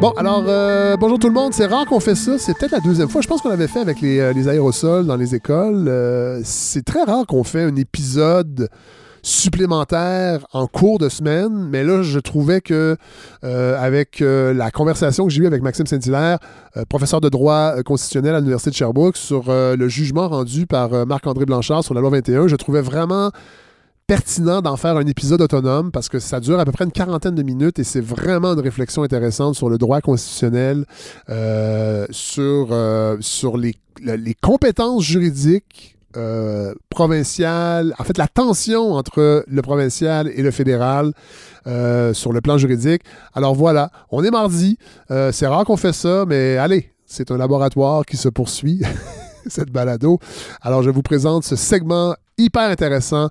Bon, alors, euh, bonjour tout le monde. C'est rare qu'on fait ça. C'est peut-être la deuxième fois. Je pense qu'on l'avait fait avec les, euh, les aérosols dans les écoles. Euh, c'est très rare qu'on fait un épisode supplémentaire en cours de semaine, mais là, je trouvais que euh, avec euh, la conversation que j'ai eue avec Maxime Saint-Hilaire, euh, professeur de droit euh, constitutionnel à l'Université de Sherbrooke, sur euh, le jugement rendu par euh, Marc-André Blanchard sur la loi 21, je trouvais vraiment pertinent d'en faire un épisode autonome parce que ça dure à peu près une quarantaine de minutes et c'est vraiment une réflexion intéressante sur le droit constitutionnel, euh, sur, euh, sur les, le- les compétences juridiques euh, provinciales, en fait la tension entre le provincial et le fédéral euh, sur le plan juridique. Alors voilà, on est mardi, euh, c'est rare qu'on fait ça, mais allez, c'est un laboratoire qui se poursuit. cette balado. Alors, je vous présente ce segment hyper intéressant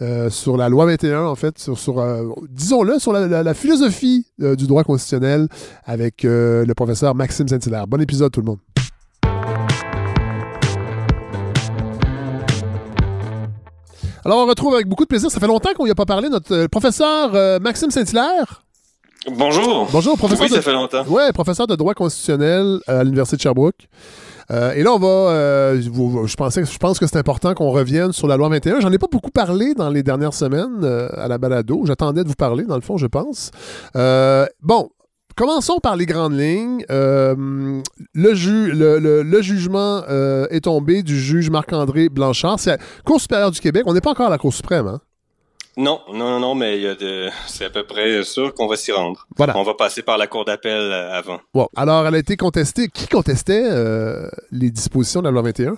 euh, sur la loi 21, en fait, sur, sur, euh, disons-le, sur la, la- la philosophie euh, du droit constitutionnel avec le professeur Maxime Saint-Hilaire. Bon épisode, tout le monde. Alors, on retrouve avec beaucoup de plaisir. Ça fait longtemps qu'on n'y a pas parlé, notre professeur Maxime Saint-Hilaire. Bonjour. Bonjour, professeur Oui, de... ça fait longtemps. Ouais, professeur de droit constitutionnel à l'Université de Sherbrooke. Euh, et là, on va. euh, je, pensais, je pense que c'est important qu'on revienne sur la loi 21. J'en ai pas beaucoup parlé dans les dernières semaines euh, à la balado. J'attendais de vous parler, dans le fond, je pense. Bon. Commençons par les grandes lignes. Le, ju- le, le- le jugement est tombé du juge Marc-André Blanchard. C'est la Cour supérieure du Québec. On n'est pas encore à la Cour suprême. Hein? Non, non, non, non, mais il y a de... c'est à peu près sûr qu'on va s'y rendre. Voilà. On va passer par la cour d'appel euh, avant. Bon, alors, elle a été contestée. Qui contestait euh, les dispositions de la loi 21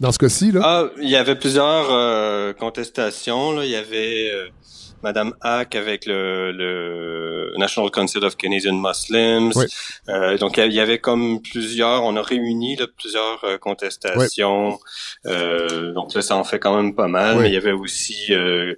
dans ce cas-ci? Là? Ah, il y avait plusieurs euh, contestations. Là. Il y avait Madame Hack avec le, le National Council of Canadian Muslims. Oui. Euh, donc il y avait comme plusieurs, on a réuni là, plusieurs euh, contestations. Euh, donc là, ça en fait quand même pas mal. Oui. Mais il y avait aussi euh,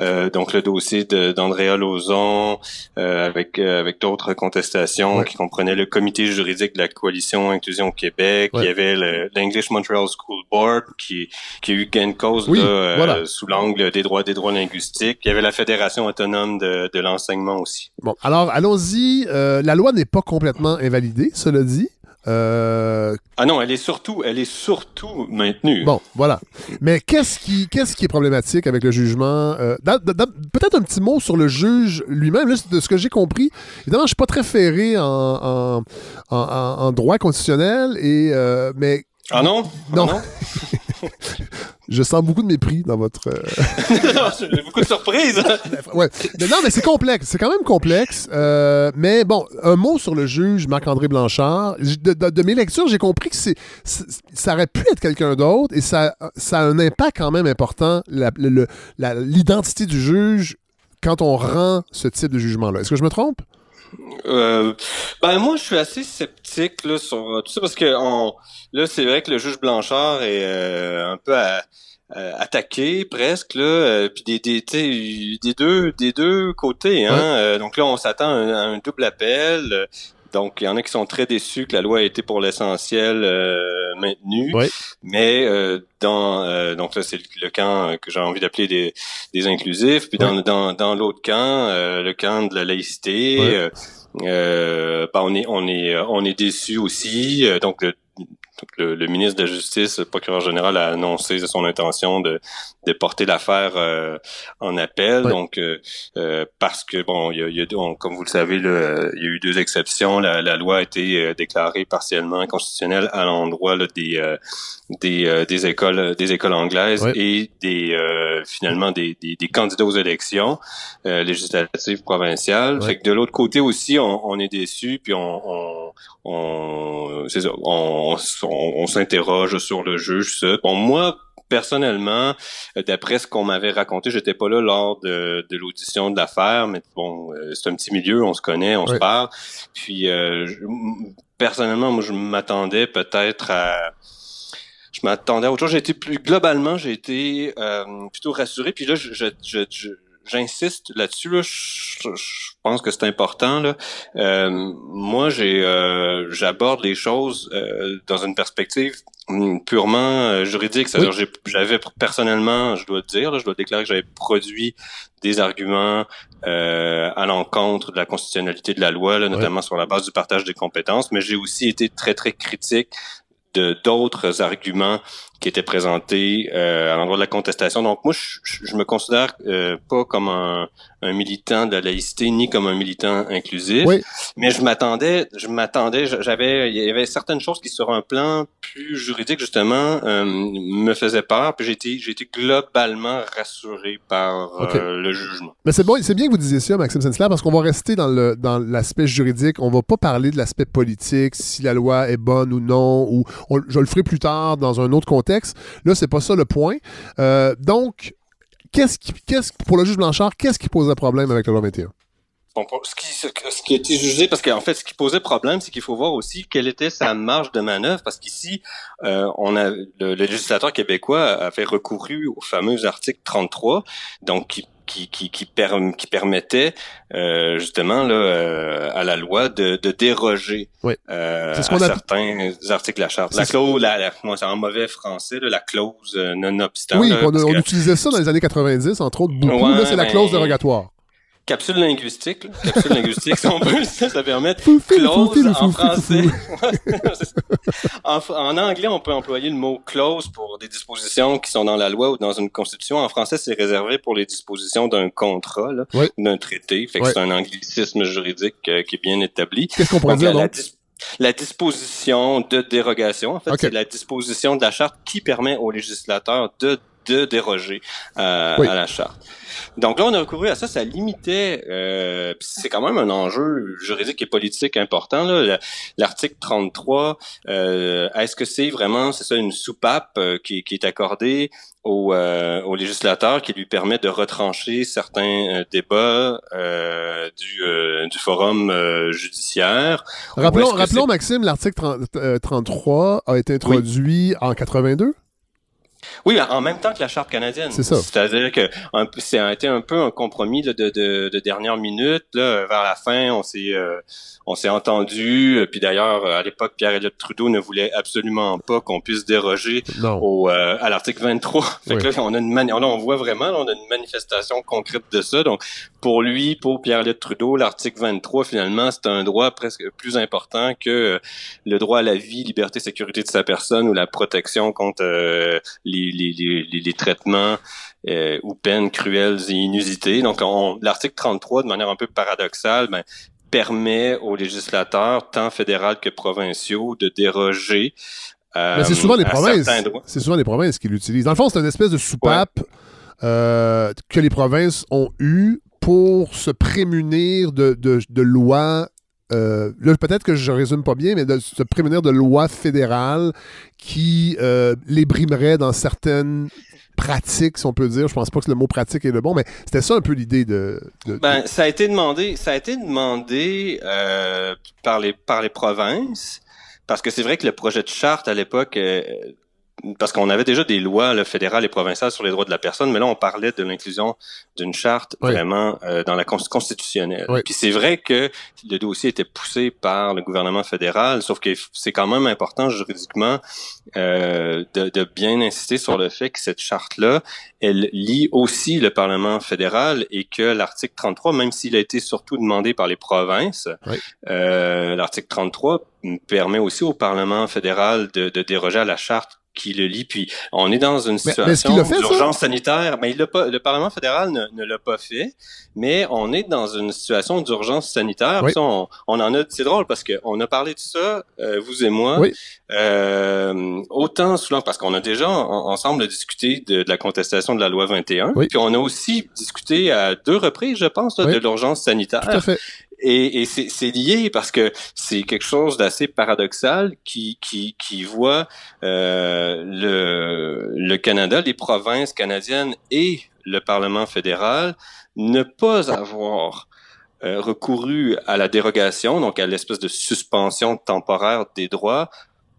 euh, donc le dossier d'Andrea Lauzon euh, avec euh, avec d'autres contestations Oui. qui comprenaient le comité juridique de la coalition Inclusion Québec. Oui. Il y avait le- l'English Montreal School Board qui qui a eu gain de cause Oui, là, euh, voilà. sous l'angle des droits des droits linguistiques. Il y avait la Fédération autonome de, de l'enseignement aussi. Bon, alors allons-y. Euh, la loi n'est pas complètement invalidée, cela dit. Euh, Ah non, elle est surtout, elle est surtout maintenue. bon, voilà. Mais qu'est-ce qui, qu'est-ce qui est problématique avec le jugement euh, Peut-être un petit mot sur le juge lui-même. De ce que j'ai compris, évidemment, je suis pas très ferré en, en, en- en- en droit constitutionnel, et, euh, mais Ah non? Non. Ah je sens beaucoup de mépris dans votre. euh, beaucoup de surprises. ouais. Mais non, mais c'est complexe. C'est quand même complexe. Euh, mais bon, un mot sur le juge Marc-André Blanchard. De, de- de mes lectures, j'ai compris que c'est, ça aurait pu être quelqu'un d'autre et ça, ça a un impact quand même important, l'identité du juge quand on rend ce type de jugement-là. Est-ce que je me trompe? Euh, ben moi, je suis assez sceptique là, sur euh, tout ça parce que on, là, c'est vrai que le juge Blanchard est euh, un peu à- attaqué presque là, euh, puis des des, des deux des deux côtés. Hein, Ouais. Euh, donc là, on s'attend à un double appel. Donc, il y en a qui sont très déçus que la loi ait été pour l'essentiel euh, maintenue. Ouais. Mais euh, dans euh, donc là, c'est le, camp que j'ai envie d'appeler des, des inclusifs. Puis dans, dans, dans l'autre camp, euh, le camp de la laïcité, euh, ben, on est on est euh, on est déçus aussi. Euh, donc, le, le ministre de la Justice, le procureur général, a annoncé son intention de, de porter l'affaire euh, en appel. Ouais. Donc, euh, euh, parce que bon, il y a, il y a on- comme vous le savez, là, il y a eu deux exceptions. La, la loi a été euh, déclarée partiellement inconstitutionnelle à l'endroit là, des euh, des, euh, des écoles des écoles anglaises Ouais. et des euh, finalement des, des, des candidats aux élections euh, législatives provinciales. Ouais. Fait que de l'autre côté aussi, on, on est déçu, puis on, on, on c'est ça, on, on, on s'interroge sur le juge. Ça. Bon, moi personnellement, euh, d'après ce qu'on m'avait raconté, j'étais pas là lors de, de l'audition de l'affaire, mais bon, euh, c'est un petit milieu, on se connaît, on se parle. Puis euh, je- personnellement, moi, je m'attendais peut-être à je m'attendais à autre chose. J'ai été plus globalement, j'ai été euh, plutôt rassuré. Puis là, je, je, je, je, j'insiste là-dessus. Là, je, pense que c'est important. Là. Euh, moi, j'ai, euh, j'aborde les choses euh, dans une perspective purement juridique. C'est-à-dire, j'avais personnellement, je dois dire, je dois déclarer que j'avais produit des arguments à l'encontre de la constitutionnalité de la loi, là, notamment sur la base du partage des compétences, mais j'ai aussi été très, très critique de d'autres arguments qui étaient présentés euh, à l'endroit de la contestation. Donc moi, je, je me considère euh, pas comme un, un, militant de la laïcité ni comme un militant inclusif, mais je m'attendais, je m'attendais, j'avais, il y avait certaines choses qui sur un plan plus juridique justement euh, me faisaient peur, puis j'ai été, j'ai été globalement rassuré par le jugement. Mais c'est bon, c'est bien que vous disiez ça, Maxime Sensler, parce qu'on va rester dans le dans l'aspect juridique, on va pas parler de l'aspect politique, si la loi est bonne ou non, ou je le ferai plus tard dans un autre contexte Là, c'est pas ça le point. Euh, donc, qu'est-ce qui, qu'est-ce, pour le juge Blanchard, qu'est-ce qui posait problème avec la loi 21? ce, qui, a été jugé, parce qu'en fait, ce qui posait problème, c'est qu'il faut voir aussi quelle était sa marge de manœuvre, parce qu'ici, euh, on a le, législateur québécois avait recouru au fameux article 33, donc qui qui, qui, qui, qui permettait euh, justement là, euh, à la loi de, de déroger euh, à certains articles de la charte. La clause, la, moi c'est en mauvais français, là, la clause euh, non obstant. Oui, on, on utilisait ça dans les années 90, entre autres beaucoup. là, c'est la clause dérogatoire capsule linguistique, capsule linguistique, si on peut, ça, ça permet de close en français. en, anglais, on peut employer le mot close pour des dispositions qui sont dans la loi ou dans une constitution. En français, c'est réservé pour les dispositions d'un contrat, d'un traité. Fait que c'est un anglicisme juridique euh, qui est bien établi. Qu'est-ce qu'on pourrait dire, donc? La, disposition de dérogation, en fait, c'est la disposition de la charte qui permet au législateur de de déroger euh, à la charte. Donc là, on a recouru à ça, ça limitait, euh, c'est quand même un enjeu juridique et politique important. L'article 33, euh, est-ce que c'est vraiment, c'est ça, une soupape euh, qui, qui, est accordée au, euh, au, législateur qui lui permet de retrancher certains euh, débats du, du forum judiciaire? Rappelons, rappelons Maxime, l'article 33 a été introduit en 82? Oui, en même temps que la charte canadienne. C'est ça. C'est-à-dire que c'est a été un peu un compromis de, de, de, dernière minute. Là, vers la fin, on s'est euh, on s'est entendu. Puis d'ailleurs, à l'époque, Pierre Elliott Trudeau ne voulait absolument pas qu'on puisse déroger au euh, à l'article 23. Fait que là, on a une là, on voit vraiment, on a une manifestation concrète de ça. Donc, pour lui, pour Pierre Elliott Trudeau, l'article 23, finalement, c'est un droit presque plus important que euh, le droit à la vie, liberté, sécurité de sa personne ou la protection contre les les, traitements euh, ou peines cruelles et inusitées. Donc, l'article 33, de manière un peu paradoxale, ben, permet aux législateurs, tant fédéraux que provinciaux, de déroger euh, c'est souvent les provinces. C'est souvent les provinces qui l'utilisent. Dans le fond, c'est une espèce de soupape euh, que les provinces ont eu pour se prémunir de, de lois euh, là, peut-être que je résume pas bien, mais de se prémunir de lois fédérales qui euh, les brimeraient dans certaines pratiques, si on peut dire. Je pense pas que le mot pratique est le bon, mais c'était ça un peu l'idée de, Ben, ça a été demandé, ça a été demandé euh, par les par les provinces. Parce que c'est vrai que le projet de charte à l'époque parce qu'on avait déjà des lois là, fédérales et provinciales sur les droits de la personne, mais là on parlait de l'inclusion d'une charte vraiment euh, dans la constitutionnelle. Puis c'est vrai que le dossier était poussé par le gouvernement fédéral, sauf que c'est quand même important juridiquement euh, de, de, bien insister sur le fait que cette charte-là, elle lie aussi le Parlement fédéral et que l'article 33, même s'il a été surtout demandé par les provinces, euh, l'article 33 permet aussi au Parlement fédéral de, de déroger à la charte qui le lit. Puis on est dans une situation d'urgence sanitaire. Mais il l'a pas, le Parlement fédéral ne, l'a pas fait. Mais on est dans une situation d'urgence sanitaire. on, en a. C'est drôle parce qu'on a parlé de ça, euh, vous et moi, euh, autant souvent parce qu'on a déjà ensemble discuté de, la contestation de la loi 21. Puis on a aussi discuté à deux reprises, je pense, de l'urgence sanitaire. Tout à fait. Et, et c'est lié parce que c'est quelque chose d'assez paradoxal qui, qui, qui voit euh, le, le Canada, les provinces canadiennes et le Parlement fédéral ne pas avoir euh, recouru à la dérogation, donc à l'espèce de suspension temporaire des droits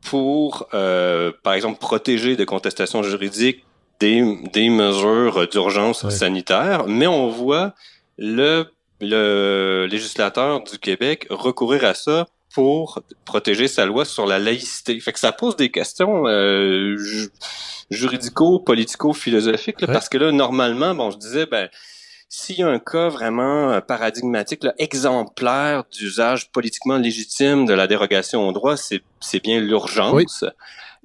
pour, euh, par exemple, protéger de contestations juridiques des, des mesures d'urgence sanitaire, mais on voit le, le législateur du Québec recourir à ça pour protéger sa loi sur la laïcité. Fait que ça pose des questions euh, juridico, politico, philosophiques, parce que là, normalement, bon, je disais, ben, s'il y a un cas vraiment euh, paradigmatique, là, exemplaire d'usage politiquement légitime de la dérogation au droit, c'est bien l'urgence.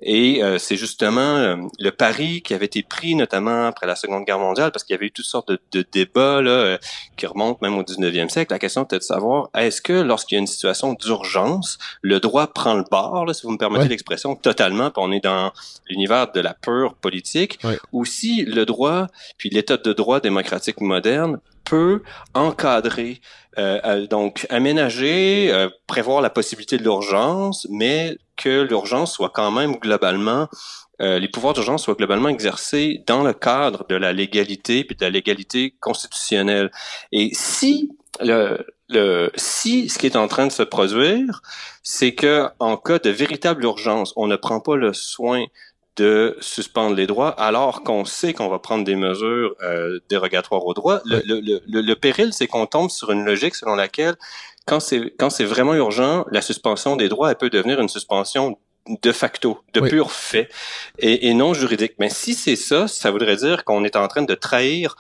Et euh, c'est justement euh, le pari qui avait été pris, notamment après la Seconde Guerre mondiale, parce qu'il y avait eu toutes sortes de, débats là, euh, qui remontent même au 19e siècle. La question était de savoir, est-ce que lorsqu'il y a une situation d'urgence, le droit prend le bord, là, si vous me permettez l'expression, totalement, puis on est dans l'univers de la pure politique, ou si le droit, puis l'état de droit démocratique moderne peut encadrer, euh, donc aménager, euh, prévoir la possibilité de l'urgence, mais que l'urgence soit quand même globalement euh, les pouvoirs d'urgence soient globalement exercés dans le cadre de la légalité puis de la légalité constitutionnelle. Et si le, le, si ce qui est en train de se produire, c'est que en cas de véritable urgence, on ne prend pas le soin de suspendre les droits alors qu'on sait qu'on va prendre des mesures euh, dérogatoires aux droits. Le, le, le, péril, c'est qu'on tombe sur une logique selon laquelle quand c'est quand c'est vraiment urgent, la suspension des droits elle peut devenir une suspension de facto, de pur fait, et, et, non juridique. Mais si c'est ça, ça voudrait dire qu'on est en train de trahir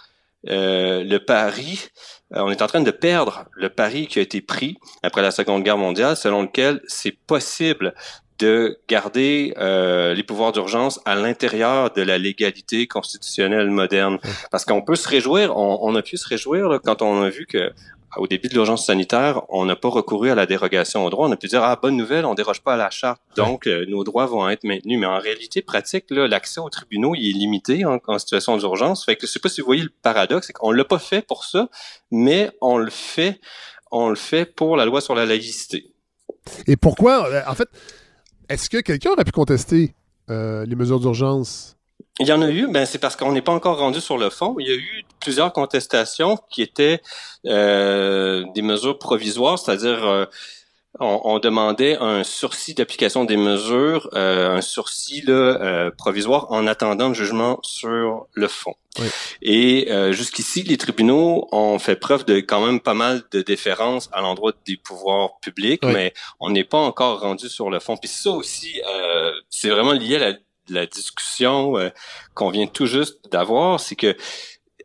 euh, le pari, euh, on est en train de perdre le pari qui a été pris après la Seconde Guerre mondiale, selon lequel c'est possible de garder euh, les pouvoirs d'urgence à l'intérieur de la légalité constitutionnelle moderne. Parce qu'on peut se réjouir, on, a pu se réjouir quand on a vu que au début de l'urgence sanitaire, on n'a pas recouru à la dérogation aux droits. On a pu dire ah bonne nouvelle, on déroge pas à la charte, donc euh, nos droits vont être maintenus. Mais en réalité pratique, l'accès aux tribunaux il est limité en, situation d'urgence. Fait que je sais pas si vous voyez le paradoxe, c'est qu'on l'a pas fait pour ça, mais on le fait, on le fait pour la loi sur la laïcité. Et pourquoi En fait, est-ce que quelqu'un aurait pu contester euh, les mesures d'urgence? Il y en a eu, ben c'est parce qu'on n'est pas encore rendu sur le fond. Il y a eu plusieurs contestations qui étaient euh, des mesures provisoires, c'est-à-dire euh, on, demandait un sursis d'application des mesures, euh, un sursis là, euh, provisoire en attendant le jugement sur le fond. Et euh, jusqu'ici, les tribunaux ont fait preuve de quand même pas mal de déférence à l'endroit des pouvoirs publics, mais on n'est pas encore rendu sur le fond. Puis ça aussi, c'est vraiment lié à la, la discussion qu'on vient tout juste d'avoir, c'est que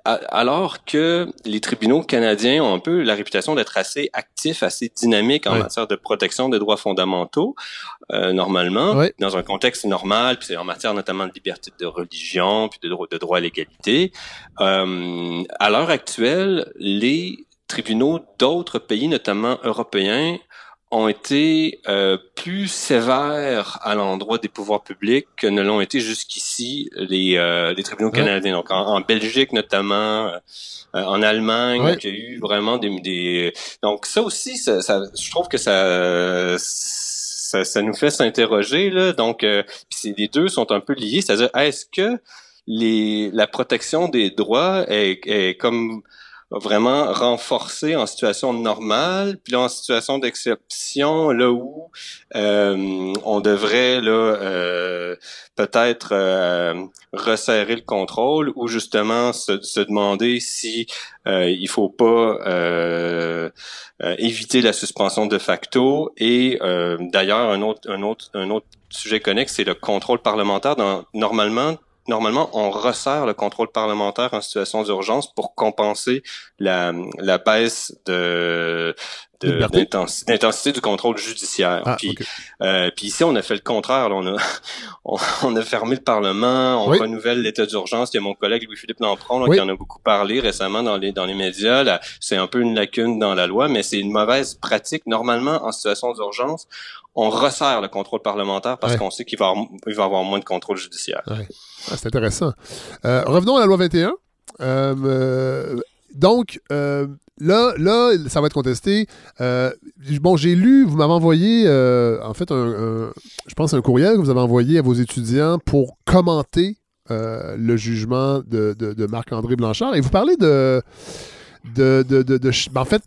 alors que les tribunaux canadiens ont un peu la réputation d'être assez actifs, assez dynamiques en matière de protection des droits fondamentaux, euh, normalement, dans un contexte normal, puis c'est en matière notamment de liberté de religion, puis de, droit, de droit à l'égalité. Euh, à l'heure actuelle, les tribunaux d'autres pays, notamment européens, ont été euh, plus sévères à l'endroit des pouvoirs publics que ne l'ont été jusqu'ici les, euh, les tribunaux canadiens. Donc en, Belgique notamment, euh, en Allemagne, il y a eu vraiment des, des... donc ça aussi, ça, ça, je trouve que ça ça, ça nous fait s'interroger là. Donc les deux sont un peu liés, c'est-à-dire est-ce que les la protection des droits est, est comme vraiment renforcé en situation normale, puis là en situation d'exception, là où euh, on devrait là euh, peut-être euh, resserrer le contrôle ou justement se, se demander si il faut pas éviter la suspension de facto et d'ailleurs un autre un autre un autre sujet connexe c'est le contrôle parlementaire. Dans, normalement normalement, on resserre le contrôle parlementaire en situation d'urgence pour compenser la, la baisse de d'intensité du contrôle judiciaire. Ah, puis, euh, puis ici, on a fait le contraire. On, a, on, a fermé le Parlement, on renouvelle l'état d'urgence. Il y a mon collègue Louis-Philippe Lampron qui en a beaucoup parlé récemment dans les, dans les médias. C'est un peu une lacune dans la loi, mais c'est une mauvaise pratique. Normalement, en situation d'urgence, on resserre le contrôle parlementaire parce qu'on sait qu'il va, il va avoir moins de contrôle judiciaire. Ah, c'est intéressant. Euh, revenons à la loi 21. Euh, euh, donc, là, là, ça va être contesté. bon, j'ai lu, vous m'avez envoyé, en fait, un, je pense, un courriel que vous avez envoyé à vos étudiants pour commenter le jugement de, de, Marc-André Blanchard. Et vous parlez de. de, de, de, en fait,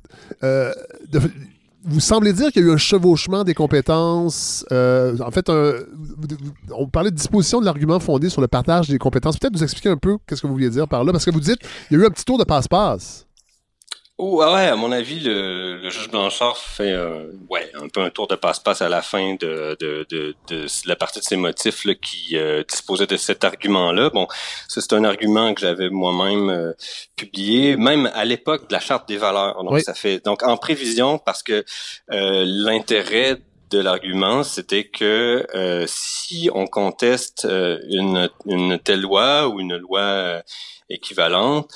vous semblez dire qu'il y a eu un chevauchement des compétences. Euh, en fait, on parlait de disposition de l'argument fondé sur le partage des compétences. Peut-être vous expliquer un peu qu'est-ce que vous vouliez dire par là, parce que vous dites il y a eu un petit tour de passe-passe. Oh, ouais, à mon avis, le, le juge Blanchard fait euh, ouais, un peu un tour de passe-passe à la fin de, de, de, de, la partie de ses motifs là, qui euh, disposait de cet argument-là. Bon, c'est un argument que j'avais moi-même euh, publié, même à l'époque de la Charte des valeurs. Donc, ça fait donc en prévision, parce que euh, l'intérêt de l'argument, c'était que si on conteste une, une telle loi ou une loi équivalente,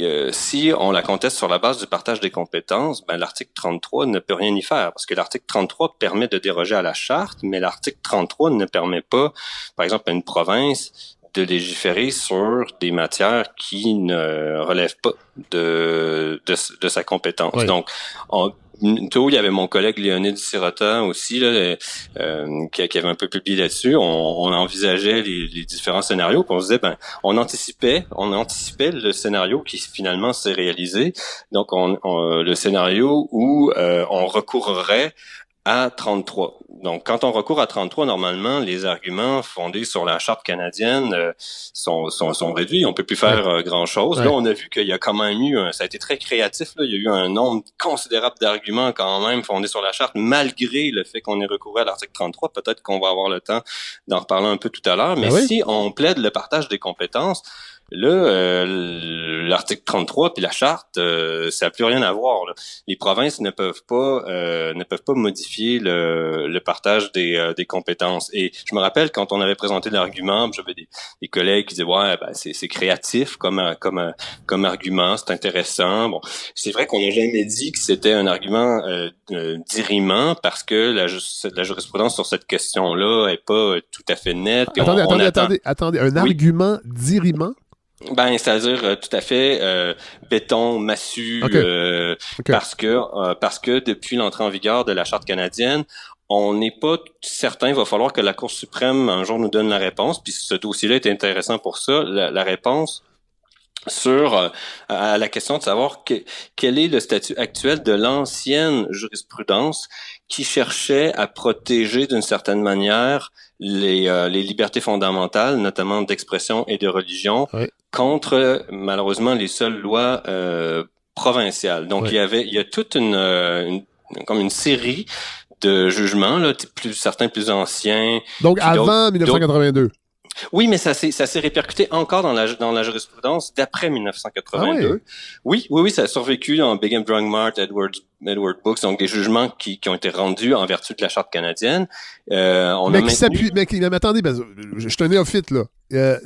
euh, si on la conteste sur la base du partage des compétences, ben, l'article 33 ne peut rien y faire parce que l'article 33 permet de déroger à la charte, mais l'article 33 ne permet pas, par exemple, à une province de légiférer sur des matières qui ne relèvent pas de, de, sa compétence. Donc, on, Tôt, il y avait mon collègue Léonide Sirota aussi, là, euh, qui, avait un peu publié là-dessus. On, envisageait les, différents scénarios, puis on se disait, ben, on anticipait, on anticipait le scénario qui finalement s'est réalisé. Donc, on, le scénario où euh, on recourrait à 33. Donc, quand on recourt à 33, normalement, les arguments fondés sur la charte canadienne euh, sont, sont, sont, réduits. On peut plus faire euh, grand-chose. Là, on a vu qu'il y a quand même eu, un, ça a été très créatif. Là. Il y a eu un nombre considérable d'arguments quand même fondés sur la charte, malgré le fait qu'on ait recouru à l'article 33. Peut-être qu'on va avoir le temps d'en reparler un peu tout à l'heure. Mais ben si on plaide le partage des compétences, Là, euh, l'article 33 puis la charte, euh, ça n'a plus rien à voir. Les provinces ne peuvent pas euh, ne peuvent pas modifier le, le partage des, euh, des compétences. Et je me rappelle quand on avait présenté l'argument, j'avais des, des, collègues qui disaient ouais, ben, c'est créatif comme comme comme argument, c'est intéressant. Bon, c'est vrai qu'on n'a jamais dit que c'était un argument euh, dirimant parce que la, la jurisprudence sur cette question-là est pas tout à fait nette. Attendez, attendez, attendez, attendez, un argument dirimant ben, c'est-à-dire euh, tout à fait euh, béton, massue, euh, parce que euh, parce que depuis l'entrée en vigueur de la charte canadienne, on n'est pas certain. Il va falloir que la Cour suprême un jour nous donne la réponse. Puis ce dossier-là est intéressant pour ça. La, réponse sur à la question de savoir quel est le statut actuel de l'ancienne jurisprudence qui cherchait à protéger d'une certaine manière les, euh, les libertés fondamentales, notamment d'expression et de religion, contre malheureusement les seules lois euh, provinciales. Donc il y avait, il y a toute une, euh, une comme une série de jugements, là, plus certains plus anciens. Donc avant 1982. Oui, mais ça s'est ça s'est répercuté encore dans la dans la jurisprudence d'après 1982. Ah oui? oui, oui, ça a survécu dans Big Drunk Mart, Edward Edward Books, donc des jugements qui, qui ont été rendus en vertu de la charte canadienne. Euh, on mais a qui s'appuie, mais, mais, attendez, ben, je, suis un néophyte là. Euh,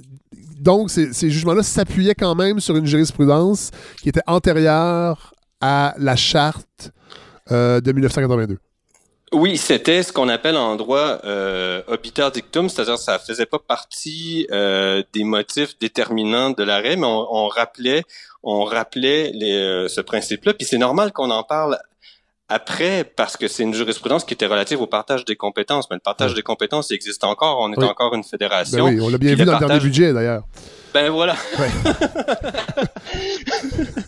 donc ces, ces jugements-là s'appuyaient quand même sur une jurisprudence qui était antérieure à la charte euh, de 1982. Oui, c'était ce qu'on appelle en droit euh, obiter dictum, c'est-à-dire ça faisait pas partie euh, des motifs déterminants de l'arrêt, mais on, rappelait, on rappelait les, euh, ce principe-là. Puis c'est normal qu'on en parle après parce que c'est une jurisprudence qui était relative au partage des compétences. Mais le partage des compétences existe encore. On est encore une fédération. Ben oui, on l'a bien vu dans le dernier budget d'ailleurs. Ben voilà.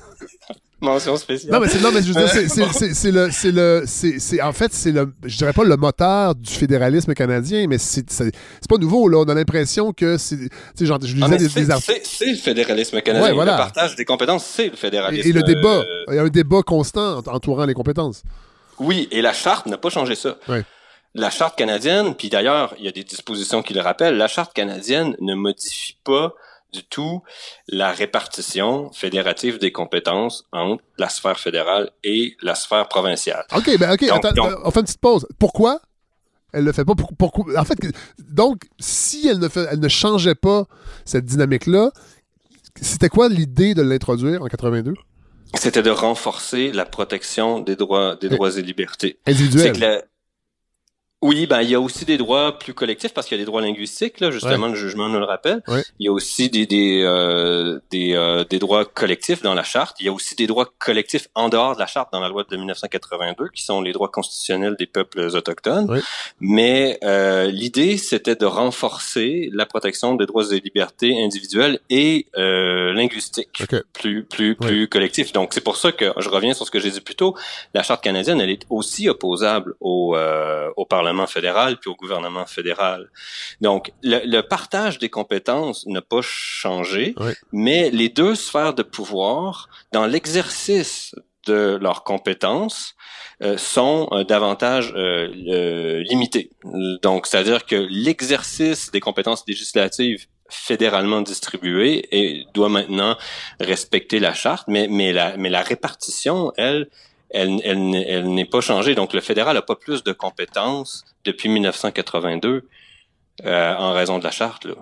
Mention spéciale. Non, mais c'est, non, mais je c'est, le, c'est le, c'est, en fait, c'est le, je dirais pas le moteur du fédéralisme canadien, mais c'est, c'est, pas nouveau, là. On a l'impression que c'est, tu sais, genre, je lisais ah, des, articles. C'est, le fédéralisme canadien. Le partage des compétences, c'est le fédéralisme. Et, le débat. Euh, il y a un débat constant entourant les compétences. Oui, et la charte n'a pas changé ça. La charte canadienne, puis d'ailleurs, il y a des dispositions qui le rappellent, la charte canadienne ne modifie pas du tout la répartition fédérative des compétences entre la sphère fédérale et la sphère provinciale. OK, ben OK, attends, on fait une petite pause. Pourquoi elle le fait pas? Pourquoi en fait donc si elle ne fait, elle ne changeait pas cette dynamique là, c'était quoi l'idée de l'introduire en 82 C'était de renforcer la protection des droits des droits et libertés. Individuels. Oui, ben il y a aussi des droits plus collectifs parce qu'il y a des droits linguistiques là, justement le jugement nous le rappelle. Il y a aussi des des euh, des, euh, des droits collectifs dans la charte. Il y a aussi des droits collectifs en dehors de la charte dans la loi de 1982 qui sont les droits constitutionnels des peuples autochtones. Mais euh, l'idée c'était de renforcer la protection des droits et libertés individuelles et euh, linguistiques plus plus plus collectifs. Donc c'est pour ça que je reviens sur ce que j'ai dit plus tôt. La charte canadienne elle est aussi opposable au euh, au Parlement fédéral puis au gouvernement fédéral. Donc, le, partage des compétences n'a pas changé, mais les deux sphères de pouvoir, dans l'exercice de leurs compétences, euh, sont euh, davantage euh, limitées. Donc, c'est-à-dire que l'exercice des compétences législatives fédéralement distribuées et doit maintenant respecter la charte, mais, mais, la, mais la répartition, elle, elle, elle, n'est pas changée. Donc, le fédéral n'a pas plus de compétences depuis 1982 euh, en raison de la charte. Là.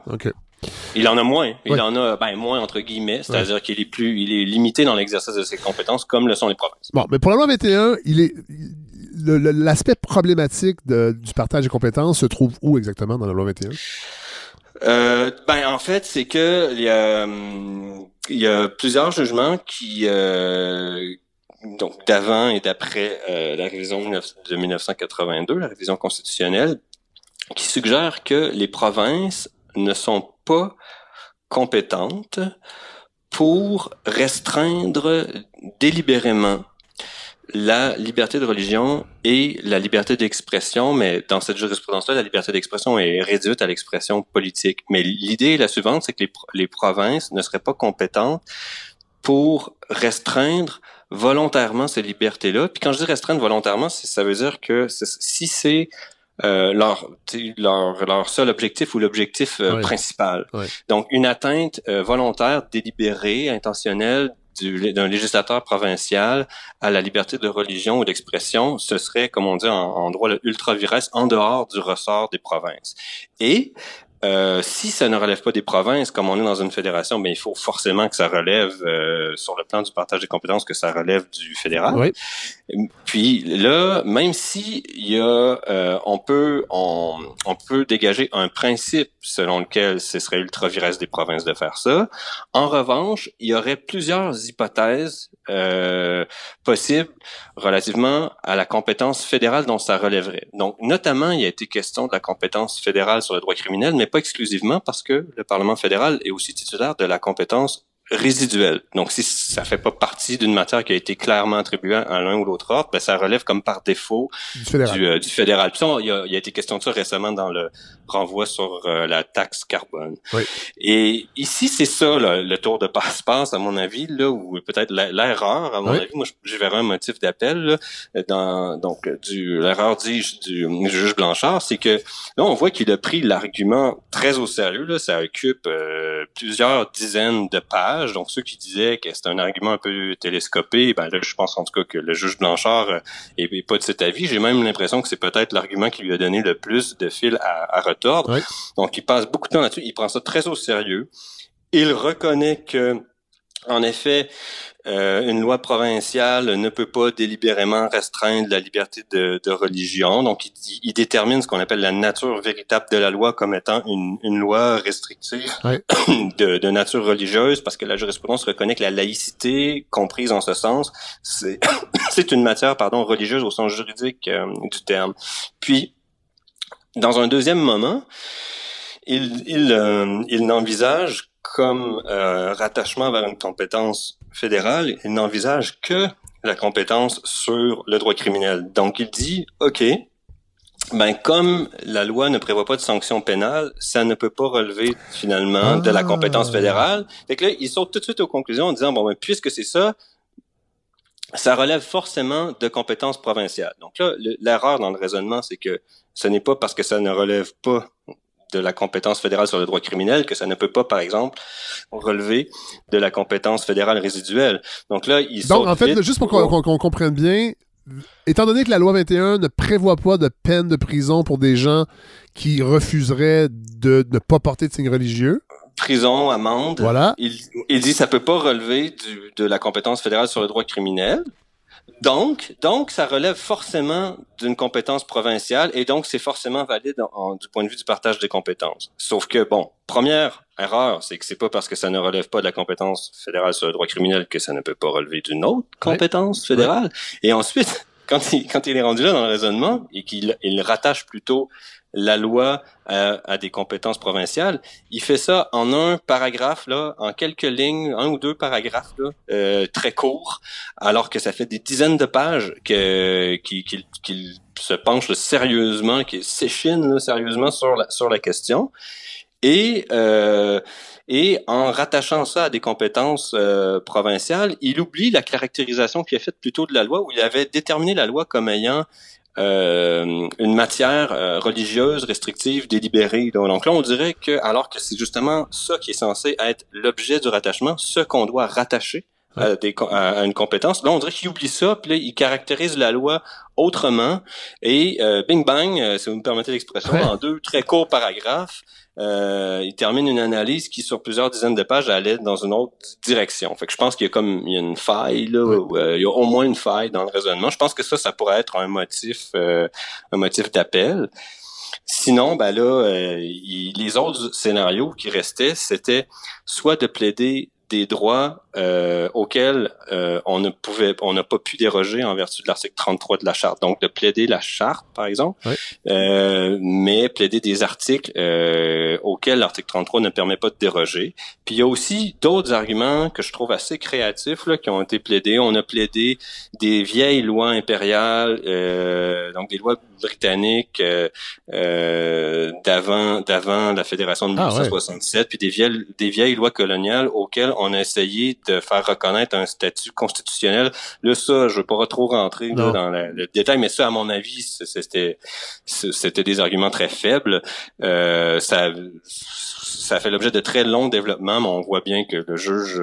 Il en a moins. Il en a ben, moins entre guillemets, c'est-à-dire qu'il est plus, il est limité dans l'exercice de ses compétences, comme le sont les provinces. Bon, mais pour la loi 21, il est l'aspect problématique du partage des compétences se trouve où exactement dans la loi 21? Euh, ben en fait, c'est que il y a, il y a plusieurs jugements qui euh, donc d'avant et d'après euh, la révision de 1982, la révision constitutionnelle, qui suggère que les provinces ne sont pas compétentes pour restreindre délibérément la liberté de religion et la liberté d'expression, mais dans cette jurisprudence-là, la liberté d'expression est réduite à l'expression politique. Mais l'idée est la suivante, c'est que les, les provinces ne seraient pas compétentes pour restreindre volontairement ces libertés-là. Puis quand je dis restreindre volontairement, ça veut dire que si c'est euh, leur, leur, leur seul objectif ou l'objectif euh, principal. Donc, une atteinte euh, volontaire, délibérée, intentionnelle d'un législateur provincial à la liberté de religion ou d'expression, ce serait, comme on dit en, en droit, le ultra en dehors du ressort des provinces. Et euh, si ça ne relève pas des provinces, comme on est dans une fédération, ben il faut forcément que ça relève euh, sur le plan du partage des compétences que ça relève du fédéral. Oui. Puis là, même si il y a, euh, on peut, on, on, peut dégager un principe selon lequel ce serait ultra viresse des provinces de faire ça. En revanche, il y aurait plusieurs hypothèses euh, possibles relativement à la compétence fédérale dont ça relèverait. Donc, notamment, il a été question de la compétence fédérale sur le droit criminel, mais pas exclusivement parce que le Parlement fédéral est aussi titulaire de la compétence résiduel. Donc, si ça fait pas partie d'une matière qui a été clairement attribuée à l'un ou l'autre ordre, ben, ça relève comme par défaut du fédéral. Du, euh, fédéral. Puis il, y a, il, a, été question de ça récemment dans le renvoi sur euh, la taxe carbone. Oui. Et ici, c'est ça le tour de passe-passe, à mon avis, là, ou peut-être l'erreur, à mon avis. Moi, je, verrais un motif d'appel dans donc du l'erreur dit du, juge Blanchard, c'est que là, on voit qu'il a pris l'argument très au sérieux. Là, ça occupe euh, plusieurs dizaines de pages donc, ceux qui disaient que c'est un argument un peu télescopé, ben là, je pense en tout cas que le juge Blanchard euh, est, pas de cet avis. J'ai même l'impression que c'est peut-être l'argument qui lui a donné le plus de fil à, retordre. Donc, il passe beaucoup de temps là-dessus. Il prend ça très au sérieux. Il reconnaît que, en effet, euh, une loi provinciale ne peut pas délibérément restreindre la liberté de, de religion. Donc, il, il, détermine ce qu'on appelle la nature véritable de la loi comme étant une, une loi restrictive de, de, nature religieuse, parce que la jurisprudence reconnaît que la laïcité, comprise en ce sens, c'est une matière pardon religieuse au sens juridique euh, du terme. Puis, dans un deuxième moment, il, il, euh, il n'envisage comme euh, rattachement vers une compétence fédérale, il n'envisage que la compétence sur le droit criminel. Donc il dit, OK, ben comme la loi ne prévoit pas de sanctions pénales, ça ne peut pas relever finalement de la compétence ah. fédérale. Fait que là, il saute tout de suite aux conclusions en disant, bon, ben, puisque c'est ça, ça relève forcément de compétences provinciales. Donc là, l'erreur dans le raisonnement, c'est que ce n'est pas parce que ça ne relève pas de la compétence fédérale sur le droit criminel que ça ne peut pas, par exemple, relever de la compétence fédérale résiduelle. Donc là, ils Donc, en fait, juste pour qu'on comprenne bien, étant donné que la loi 21 ne prévoit pas de peine de prison pour des gens qui refuseraient de ne pas porter de signe religieux, prison, amende. Voilà. Il, il dit ça peut pas relever du, de la compétence fédérale sur le droit criminel. Donc, donc, ça relève forcément d'une compétence provinciale et donc c'est forcément valide du point de vue du partage des compétences. Sauf que, bon, première erreur, c'est que c'est pas parce que ça ne relève pas de la compétence fédérale sur le droit criminel que ça ne peut pas relever d'une autre compétence fédérale. Et ensuite, quand il, quand il est rendu là dans le raisonnement et qu'il il rattache plutôt la loi à, des compétences provinciales. Il fait ça en un paragraphe, là, en quelques lignes, un ou deux paragraphes là, euh, très courts, alors que ça fait des dizaines de pages qu'il se penche sérieusement, qu'il s'échine sérieusement sur la, question. Et euh, et en rattachant ça à des compétences euh, provinciales, il oublie la caractérisation qu'il a faite plutôt de la loi, où il avait déterminé la loi comme ayant euh, une matière euh, religieuse restrictive délibérée. Donc là, on dirait que alors que c'est justement ça qui est censé être l'objet du rattachement, ce qu'on doit rattacher à, des, à, une compétence. Là, on dirait qu'il oublie ça, puis là, il caractérise la loi autrement. Et euh, bing bang, si vous me permettez l'expression, en deux très courts paragraphes, euh, il termine une analyse qui, sur plusieurs dizaines de pages, allait dans une autre direction. Fait que je pense qu'il y a comme il y a une faille là, euh, il y a au moins une faille dans le raisonnement. Je pense que ça, ça pourrait être un motif, euh, un motif d'appel. Sinon, ben là, les autres scénarios qui restaient, c'était soit de plaider des droits euh, auxquels euh, on ne pouvait, on n'a pas pu déroger en vertu de l'article 33 de la charte. Donc de plaider la charte, par exemple, euh, mais plaider des articles euh, auxquels l'article 33 ne permet pas de déroger. Puis il y a aussi d'autres arguments que je trouve assez créatifs là, qui ont été plaidés. On a plaidé des vieilles lois impériales, euh, donc des lois britanniques d'avant d'avant la fédération de 1967, ah, puis des vieilles des vieilles lois coloniales auxquelles on a essayé de faire reconnaître un statut constitutionnel. Là, ça, je ne veux pas trop rentrer dans le, détail, mais ça, à mon avis, c'était c'était des arguments très faibles. Euh, ça ça fait l'objet de très longs développements, mais on voit bien que le juge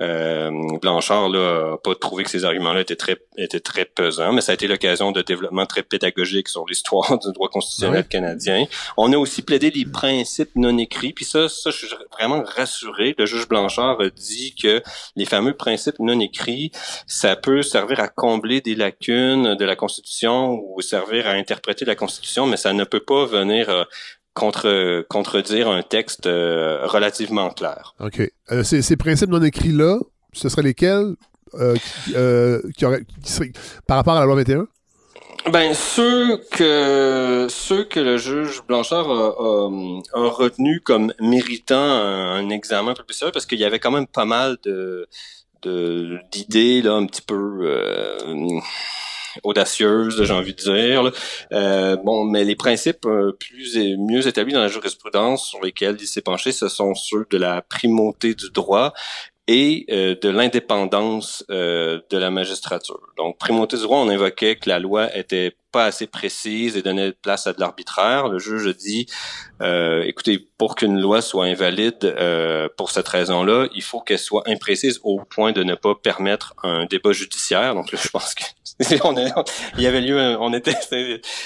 euh, Blanchard là a pas trouvé que ces arguments-là étaient très étaient très pesants, mais ça a été l'occasion de développement très pédagogique sur l'histoire du droit constitutionnel canadien. On a aussi plaidé les principes non écrits, puis ça, ça je suis vraiment rassuré. Le juge Blanchard a dit que les fameux principes non écrits, ça peut servir à combler des lacunes de la Constitution ou servir à interpréter la Constitution, mais ça ne peut pas venir euh, contre, contredire un texte euh, relativement clair. OK. Euh, ces, ces, principes non écrits-là, ce seraient lesquels euh, qui, auraient, qui seraient, par rapport à la loi 21? Ben ceux que ceux que le juge Blanchard a, a, retenu comme méritant un, examen un peu plus sérieux parce qu'il y avait quand même pas mal de d'idées là un petit peu audacieuse, j'ai envie de dire. Euh, bon, mais les principes euh, plus et mieux établis dans la jurisprudence sur lesquels il s'est penché, ce sont ceux de la primauté du droit et euh, de l'indépendance de la magistrature. Donc, primauté du droit, on invoquait que la loi était pas assez précise et donnait place à de l'arbitraire. Le juge dit, écoutez, pour qu'une loi soit invalide pour cette raison-là, il faut qu'elle soit imprécise au point de ne pas permettre un débat judiciaire. Donc, là, je pense que on il y avait lieu, on était,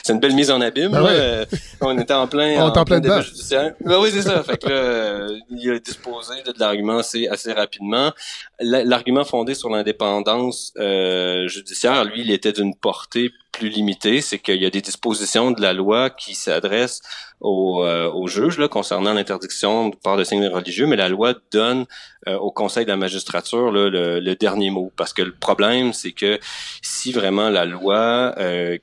c'est une belle mise en abîme. Ben euh, on était en plein, on en, plein débat judiciaire. Ben oui, c'est ça. Fait que là, euh, il a disposé de, l'argument assez, assez rapidement. L'argument fondé sur l'indépendance euh, judiciaire, lui, il était d'une portée plus limitée. C'est qu'il y a des dispositions de la loi qui s'adressent aux, euh, juges là, concernant l'interdiction de part de signes religieux, mais la loi donne euh, au Conseil de la magistrature là, le, dernier mot. Parce que le problème, c'est que si vraiment la loi euh,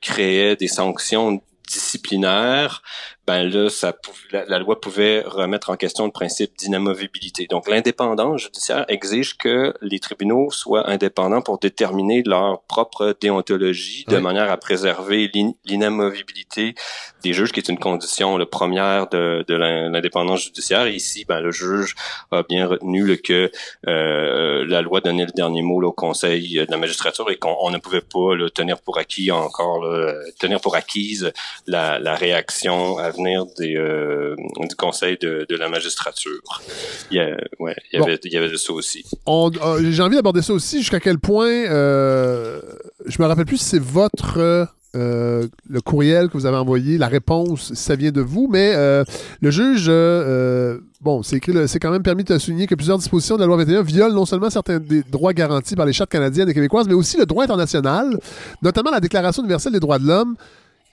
créait des sanctions disciplinaires, ben là, ça, la, la, loi pouvait remettre en question le principe d'inamovibilité. Donc, l'indépendance judiciaire exige que les tribunaux soient indépendants pour déterminer leur propre déontologie de manière à préserver l'inamovibilité des juges, qui est une condition le première de, de l'indépendance judiciaire. Et ici, ben, le juge a bien retenu le, que euh, la loi donnait le dernier mot au Conseil de la magistrature et qu'on ne pouvait pas le tenir pour acquis encore, tenir pour acquise la, la réaction venir des, euh, du Conseil de, de, la magistrature. Il y, a, ouais, il, y avait, il y avait de ça aussi. Euh, j'ai envie d'aborder ça aussi. Jusqu'à quel point, euh, je me rappelle plus si c'est votre euh, le courriel que vous avez envoyé, la réponse, ça vient de vous, mais euh, le juge, euh, bon, c'est écrit, c'est quand même permis de souligner que plusieurs dispositions de la loi 21 violent non seulement certains des droits garantis par les chartes canadiennes et québécoises, mais aussi le droit international, notamment la Déclaration universelle des droits de l'homme,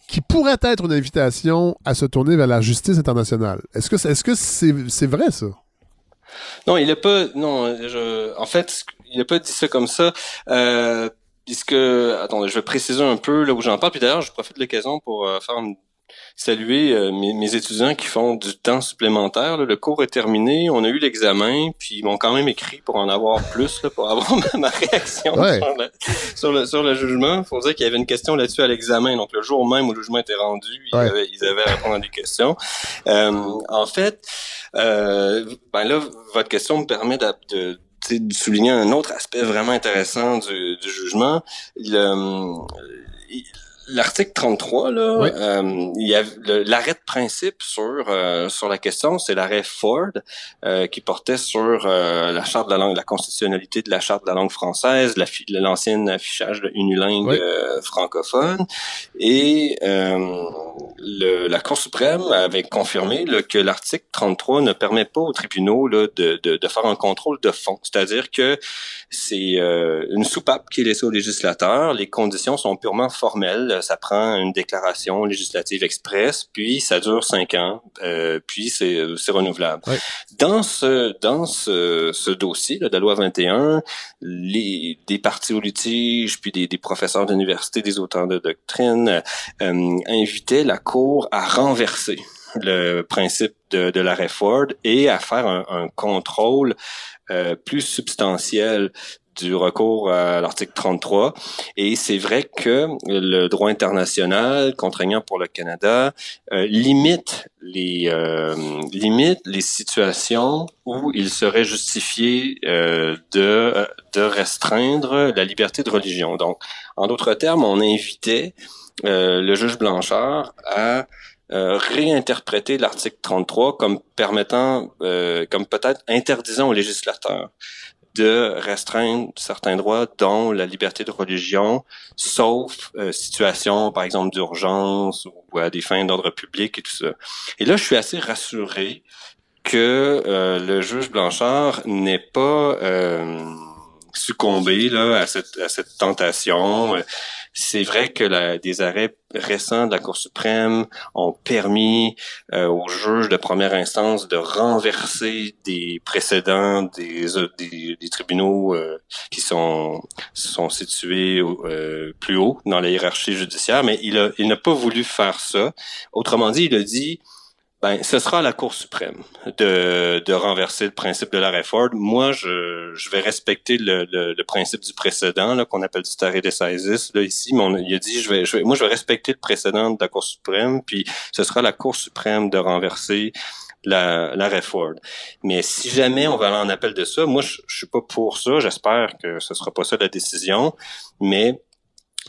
qui pourrait être une invitation à se tourner vers la justice internationale. Est-ce que c'est vrai ça? Non, il n'a pas. Non, je, en fait, il n'a pas dit ça comme ça. Euh, puisque, attendez, je vais préciser un peu là où j'en parle. Puis d'ailleurs, je profite de l'occasion pour euh, faire une saluer euh, mes, étudiants qui font du temps supplémentaire. Le cours est terminé, on a eu l'examen, puis ils m'ont quand même écrit pour en avoir plus, pour avoir ma réaction sur, le, sur, le, jugement. Il faut dire qu'il y avait une question là-dessus à l'examen. Donc le jour même où le jugement était rendu, ils, avaient, ils avaient à répondre à des questions. Euh, en fait, euh, ben là, votre question me permet de, de de souligner un autre aspect vraiment intéressant du, du jugement. Le, L'article 33, là, euh, il y a l'arrêt de principe sur euh, sur la question, c'est l'arrêt Ford euh, qui portait sur la charte de la langue, la constitutionnalité de la charte de la langue française, l'ancien affichage de unilingue francophone, et le, la Cour suprême avait confirmé que l'article 33 ne permet pas aux tribunaux là, de, de, de faire un contrôle de fond, c'est-à-dire que c'est une soupape qui est laissée au législateur, les conditions sont purement formelles ça prend une déclaration législative express, puis ça dure cinq ans, euh, puis c'est renouvelable. Dans ce dans ce, ce dossier de la loi 21, les des partis au litige, puis des, des professeurs d'université, des auteurs de doctrine euh, invitaient la Cour à renverser le principe de, de l'arrêt Ford et à faire un, un contrôle euh, plus substantiel du recours à l'article 33. Et c'est vrai que le droit international contraignant pour le Canada euh, limite les euh, limite les situations où il serait justifié euh, de de restreindre la liberté de religion. Donc, en d'autres termes, on invitait le juge Blanchard à réinterpréter l'article 33 comme permettant, comme peut-être interdisant aux législateurs de restreindre certains droits, dont la liberté de religion, sauf euh, situation, par exemple, d'urgence ou à des fins d'ordre public et tout ça. Et là, je suis assez rassuré que euh, le juge Blanchard n'ait pas euh, succombé là, à, cette, à cette tentation. C'est vrai que la, des arrêts récents de la Cour suprême ont permis euh, aux juges de première instance de renverser des précédents des, euh, des, des tribunaux euh, qui sont, sont situés plus haut dans la hiérarchie judiciaire, mais il n'a il pas voulu faire ça. Autrement dit, il a dit ben, ce sera à la Cour suprême de, de renverser le principe de la réforme. Moi, je, je vais respecter le, le, principe du précédent, là, qu'on appelle du stare decisis, là, ici, mais on, il a dit, je vais, je vais, moi, je vais respecter le précédent de la Cour suprême, puis ce sera la Cour suprême de renverser la, la réforme. Mais si jamais on va aller en appel de ça, moi, je, je suis pas pour ça. J'espère que ce sera pas ça la décision, mais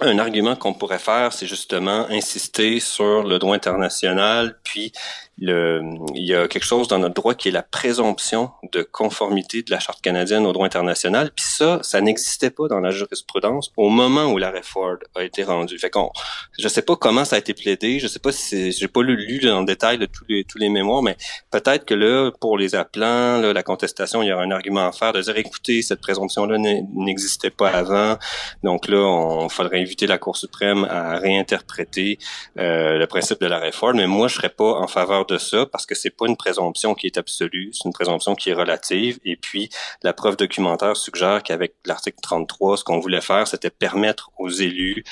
un argument qu'on pourrait faire, c'est justement insister sur le droit international, puis le, il y a quelque chose dans notre droit qui est la présomption de conformité de la Charte canadienne au droit international. Puis ça, ça n'existait pas dans la jurisprudence au moment où la réforme a été rendue. Fait qu'on, je sais pas comment ça a été plaidé, je sais pas si j'ai pas lu, lu dans le détail de tous les tous les mémoires, mais peut-être que là, pour les appelants, là, la contestation, il y aura un argument à faire de dire écoutez, cette présomption-là n'existait pas avant, donc là, on faudrait inviter la Cour suprême à réinterpréter euh, le principe de la réforme. Mais moi, je serais pas en faveur de ça parce que c'est pas une présomption qui est absolue, c'est une présomption qui est relative. Et puis, la preuve documentaire suggère qu'avec l'article 33, ce qu'on voulait faire, c'était permettre aux élus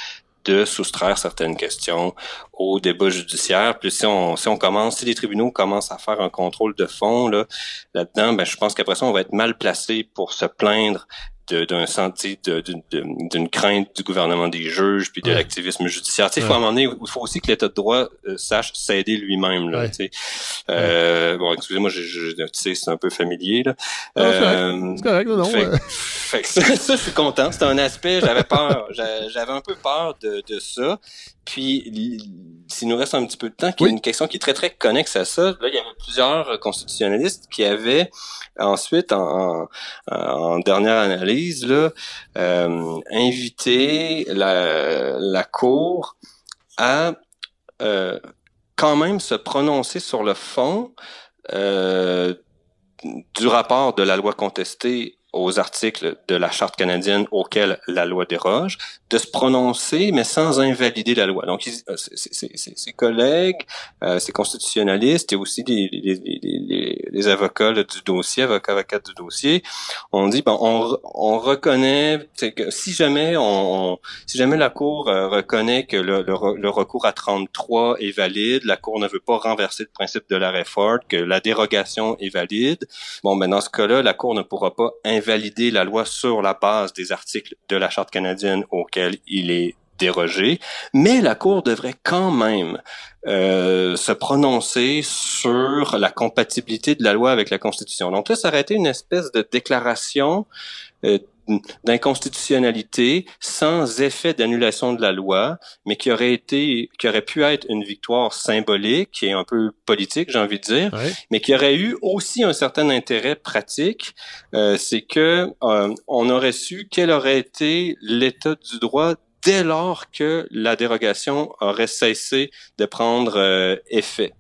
de soustraire certaines questions au débat judiciaire. Puis si on, si on commence, si les tribunaux commencent à faire un contrôle de fond là, là-dedans, ben, je pense qu'après ça, on va être mal placé pour se plaindre d'un senti d'une crainte du gouvernement des juges puis de l'activisme judiciaire. Il faut à un moment donné, il faut aussi que l'État de droit euh, sache s'aider lui-même. Là, sais. euh, bon, excusez-moi, je, je, tu sais, c'est un peu familier. Là. Euh, c'est correct, non? Fait, fait que ça, ça, je suis content. C'était un aspect, j'avais peur, j'avais un peu peur de, de ça. Puis, s'il nous reste un petit peu de temps, qu'il y a une question qui est très, très connexe à ça. Là, il y avait plusieurs constitutionnalistes qui avaient ensuite, en, en, dernière analyse, là, euh, invité la, la Cour à euh, quand même se prononcer sur le fond euh, du rapport de la loi contestée aux articles de la Charte canadienne auxquels la loi déroge, de se prononcer, mais sans invalider la loi. Donc, euh, ses collègues, euh, ses constitutionnalistes et aussi les, les, les, les avocats du dossier, avocats, avocats du dossier, on dit, bon, on, on reconnaît que si jamais on, si jamais la Cour euh, reconnaît que le, le, recours à 33 est valide, la Cour ne veut pas renverser le principe de l'arrêt Ford, que la dérogation est valide, bon, ben dans ce cas-là, la Cour ne pourra pas invalider la loi sur la base des articles de la Charte canadienne auquel il est dérogé, mais la Cour devrait quand même euh, se prononcer sur la compatibilité de la loi avec la Constitution. Donc là, ça aurait été une espèce de déclaration euh, d'inconstitutionnalité sans effet d'annulation de la loi, mais qui aurait été, qui aurait pu être une victoire symbolique et un peu politique, j'ai envie de dire, mais qui aurait eu aussi un certain intérêt pratique. Euh, c'est que euh, on aurait su quel aurait été l'état du droit dès lors que la dérogation aurait cessé de prendre euh, effet.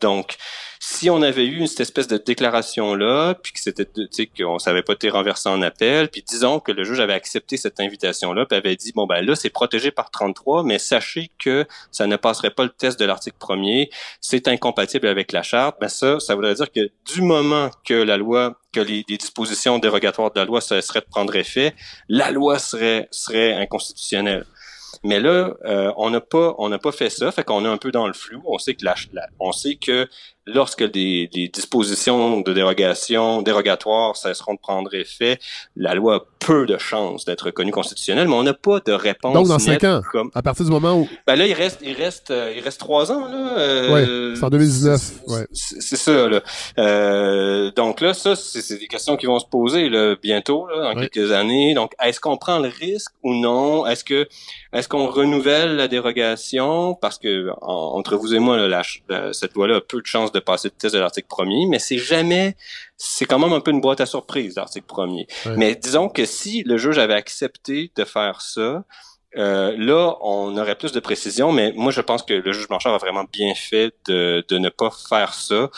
Donc, si on avait eu cette espèce de déclaration-là, puis que c'était, tu sais, qu'on savait pas été renversé en appel, puis disons que le juge avait accepté cette invitation-là, puis avait dit, bon, ben là, c'est protégé par 33, mais sachez que ça ne passerait pas le test de l'article premier, c'est incompatible avec la charte, ben ça, ça voudrait dire que du moment que la loi, que les, dispositions dérogatoires de la loi cesseraient de prendre effet, la loi serait, serait inconstitutionnelle. Mais là, euh, on n'a pas, on n'a pas fait ça, fait qu'on est un peu dans le flou. On sait que la, on sait que lorsque des, dispositions de dérogation, dérogatoires cesseront de prendre effet, la loi a peu de chances d'être reconnue constitutionnelle, mais on n'a pas de réponse. Donc dans cinq ans, à partir du moment où. Ben là, il reste, il reste, euh, il reste trois ans là. Euh, ouais, c'est en 2019. Ouais. C'est ça là. Euh, donc là, ça, c'est des questions qui vont se poser là, bientôt, là, dans quelques années. Donc, est-ce qu'on prend le risque ou non? Est-ce que, est-ce qu'on renouvelle la dérogation? Parce que entre vous et moi, là, la, cette loi-là a peu de chances de passer le test de l'article premier, mais c'est jamais, c'est quand même un peu une boîte à surprise, l'article premier. Mais disons que si le juge avait accepté de faire ça, euh, là, on aurait plus de précision, mais moi, je pense que le juge Blanchard a vraiment bien fait de, de ne pas faire ça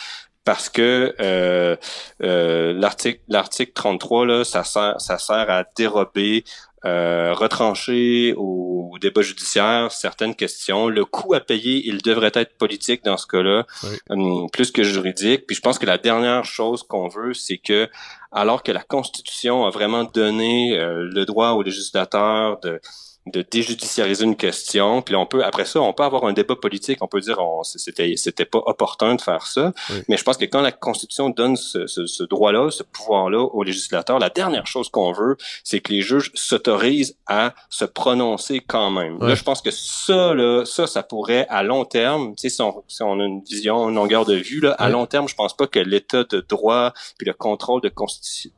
parce que euh, euh, l'article l'article 33 là ça sert ça sert à dérober euh, retrancher au, débat judiciaire certaines questions. Le coût à payer, il devrait être politique dans ce cas-là, hum, plus que juridique. Puis je pense que la dernière chose qu'on veut, c'est que alors que la Constitution a vraiment donné euh, le droit aux législateurs de de déjudiciariser une question, puis on peut après ça, on peut avoir un débat politique, on peut dire on c'était c'était pas opportun de faire ça, mais je pense que quand la Constitution donne ce, ce, ce droit-là, ce pouvoir-là aux législateurs, la dernière chose qu'on veut, c'est que les juges s'autorisent à se prononcer quand même. Là, je pense que ça, là, ça, ça pourrait à long terme, tu sais, si on, si on a une vision, une longueur de vue, là, à long terme, je pense pas que l'état de droit puis le contrôle de,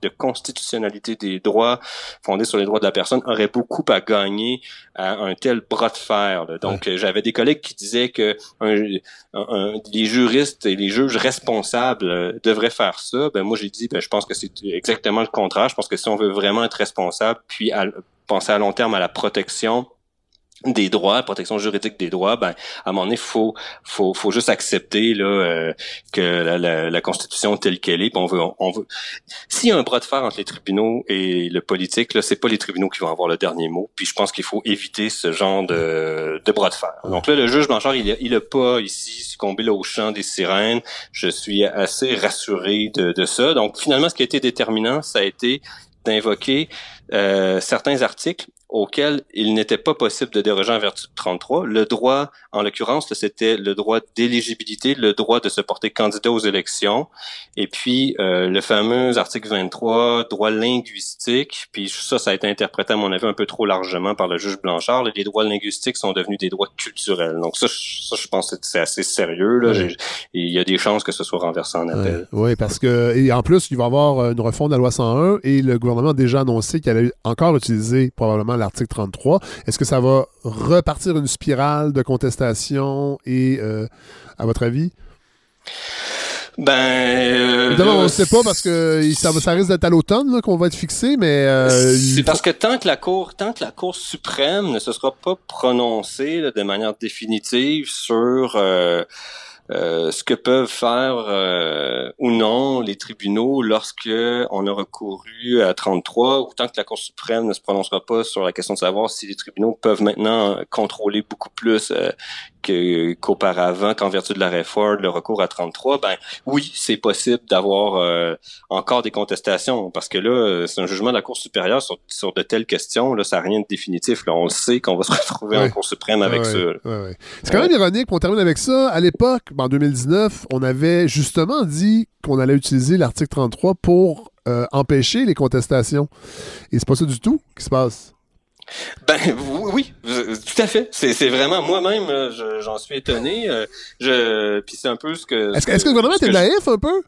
de constitutionnalité des droits fondés sur les droits de la personne aurait beaucoup à gagner à un tel bras de fer. Donc, j'avais des collègues qui disaient que les juristes et les juges responsables euh, devraient faire ça. Ben moi, j'ai dit, ben, je pense que c'est exactement le contraire. Je pense que si on veut vraiment être responsable, puis penser à long terme à la protection des droits, protection juridique des droits, ben à un moment donné, faut faut faut juste accepter là euh, que la, la, Constitution telle qu'elle est, on veut on veut. S'il y a un bras de fer entre les tribunaux et le politique, là, c'est pas les tribunaux qui vont avoir le dernier mot. Puis je pense qu'il faut éviter ce genre de, de bras de fer. Donc là, le juge Blanchard, il a, il a pas ici succombé là, au chant des sirènes. Je suis assez rassuré de, de ça. Donc finalement, ce qui a été déterminant, ça a été d'invoquer euh, certains articles auquel il n'était pas possible de déroger en vertu de 33. Le droit, en l'occurrence, c'était le droit d'éligibilité, le droit de se porter candidat aux élections, et puis euh, le fameux article 23, droit linguistique, puis ça, ça a été interprété à mon avis un peu trop largement par le juge Blanchard. Les droits linguistiques sont devenus des droits culturels. Donc ça, ça je pense que c'est assez sérieux. Là. Il y a des chances que ce soit renversé en appel. Oui, parce que et en plus, il va y avoir une refonte de la loi 101 et le gouvernement a déjà annoncé qu'il allait encore utiliser probablement l'article 33. Est-ce que ça va repartir une spirale de contestation et, euh, à votre avis? Ben, euh, Évidemment, on ne sait pas parce que il- ça, risque d'être à l'automne qu'on va être fixé, mais euh, C'est parce que tant que la Cour, tant que la Cour suprême ne se sera pas prononcée là, de manière définitive sur euh, euh, ce que peuvent faire euh, ou non les tribunaux lorsque on a recouru à 33, ou tant que la Cour suprême ne se prononcera pas sur la question de savoir si les tribunaux peuvent maintenant contrôler beaucoup plus euh, qu'auparavant, qu'en vertu de la réforme, le recours à 33, ben oui, c'est possible d'avoir euh, encore des contestations, parce que là, euh, c'est un jugement de la Cour supérieure sur, sur de telles questions, là, ça n'a rien de définitif. Là, on le sait qu'on va se retrouver Ouais. en Cour suprême avec ça. là. ouais, ouais. C'est quand même ironique, on termine avec ça. À l'époque, en 2019, on avait justement dit qu'on allait utiliser l'article 33 pour euh, empêcher les contestations. Et c'est pas ça du tout qui se passe. Ben oui, tout à fait. C'est, vraiment moi-même, j'en suis étonné. euh, je, puis c'est un peu ce que. Est-ce que, le gouvernement était je- naïf un peu?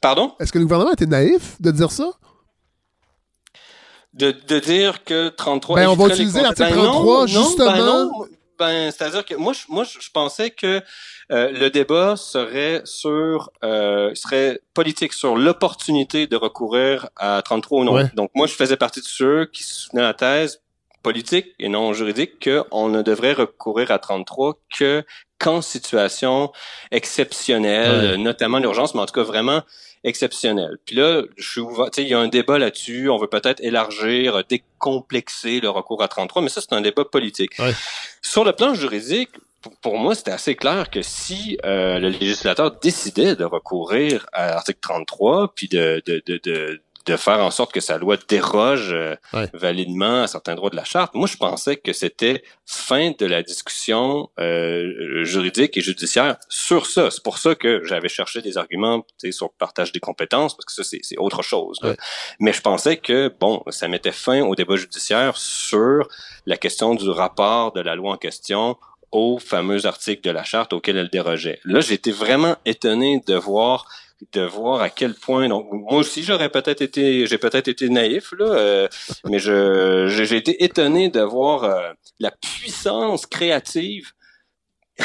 Pardon? Est-ce que le gouvernement était naïf de dire ça? De, de dire que 33. Ben, on va utiliser l'article Ben non, 33, non, justement. Ben, non. Ben, c'est-à-dire que moi, je, moi, je je pensais que euh, le débat serait sur, euh, serait politique sur l'opportunité de recourir à 33 ou non. Ouais. Donc, moi, je faisais partie de ceux qui soutenaient la thèse politique et non juridique qu'on ne devrait recourir à 33 que qu'en situation exceptionnelle, Ouais. notamment l'urgence, mais en tout cas vraiment exceptionnelle. Puis là, je il y a un débat là-dessus, on veut peut-être élargir, décomplexer le recours à 33, mais ça, c'est un débat politique. Ouais. Sur le plan juridique, pour- pour moi, c'était assez clair que si euh, le législateur décidait de recourir à l'article 33, puis de, de, de, de, de faire en sorte que sa loi déroge euh, Ouais. validement à certains droits de la charte, moi, je pensais que c'était fin de la discussion euh, juridique et judiciaire sur ça. C'est pour ça que j'avais cherché des arguments sur le partage des compétences, parce que ça, c'est autre chose. Ouais. Mais je pensais que, bon, ça mettait fin au débat judiciaire sur la question du rapport de la loi en question au fameux article de la charte auquel elle dérogeait. Là, j'ai été vraiment étonné de voir de voir à quel point donc moi aussi j'aurais peut-être été j'ai peut-être été naïf là euh, mais je j'ai été étonné de voir euh, la puissance créative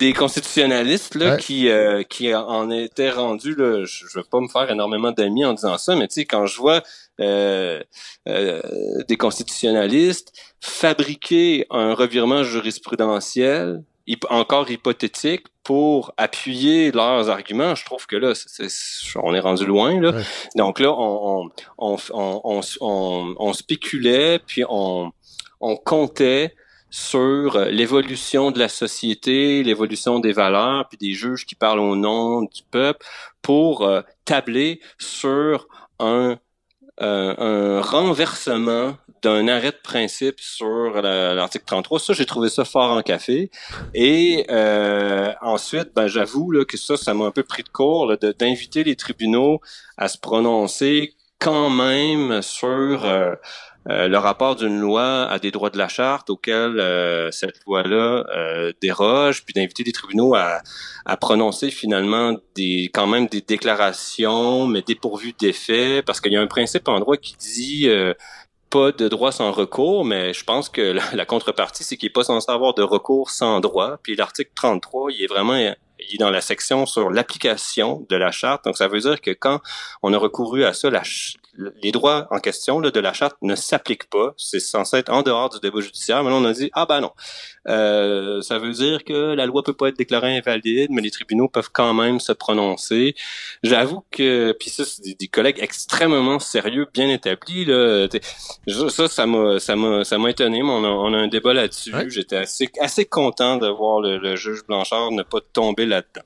des constitutionnalistes là Ouais. qui euh, qui en étaient rendus là je, je veux pas me faire énormément d'amis en disant ça mais tu sais quand je vois euh, euh, des constitutionnalistes fabriquer un revirement jurisprudentiel encore hypothétique pour appuyer leurs arguments, je trouve que là, on est rendu loin. Là. Donc là, on, on, on, on, on, on- on spéculait, puis on, on comptait sur l'évolution de la société, l'évolution des valeurs, puis des juges qui parlent au nom du peuple pour euh, tabler sur un, un renversement d'un arrêt de principe sur la- l'article 33. Ça, j'ai trouvé ça fort en café. Et euh, ensuite, ben, j'avoue que ça, ça m'a un peu pris de court d'inviter les tribunaux à se prononcer quand même sur euh, euh, le rapport d'une loi à des droits de la charte auquel euh, cette loi-là euh, déroge, puis d'inviter les tribunaux à, à prononcer finalement des quand même des déclarations, mais dépourvues d'effet, parce qu'il y a un principe en droit qui dit euh, pas de droit sans recours, mais je pense que la, contrepartie, c'est qu'il n'est pas censé avoir de recours sans droit. Puis l'article 33, il est vraiment il est dans la section sur l'application de la charte. Donc, ça veut dire que quand on a recouru à ça, la les droits en question là, de la charte ne s'appliquent pas. C'est censé être en dehors du débat judiciaire. Mais là, on a dit, ah ben non. Euh, ça veut dire que la loi peut pas être déclarée invalide, mais les tribunaux peuvent quand même se prononcer. J'avoue que, puis ça, c'est des, des collègues extrêmement sérieux, bien établis. Là. Ça, ça m'a, ça m'a, ça m'a étonné. Mais on a, on a un débat là-dessus. Ouais. J'étais assez, assez content de voir le, le juge Blanchard ne pas tomber là-dedans.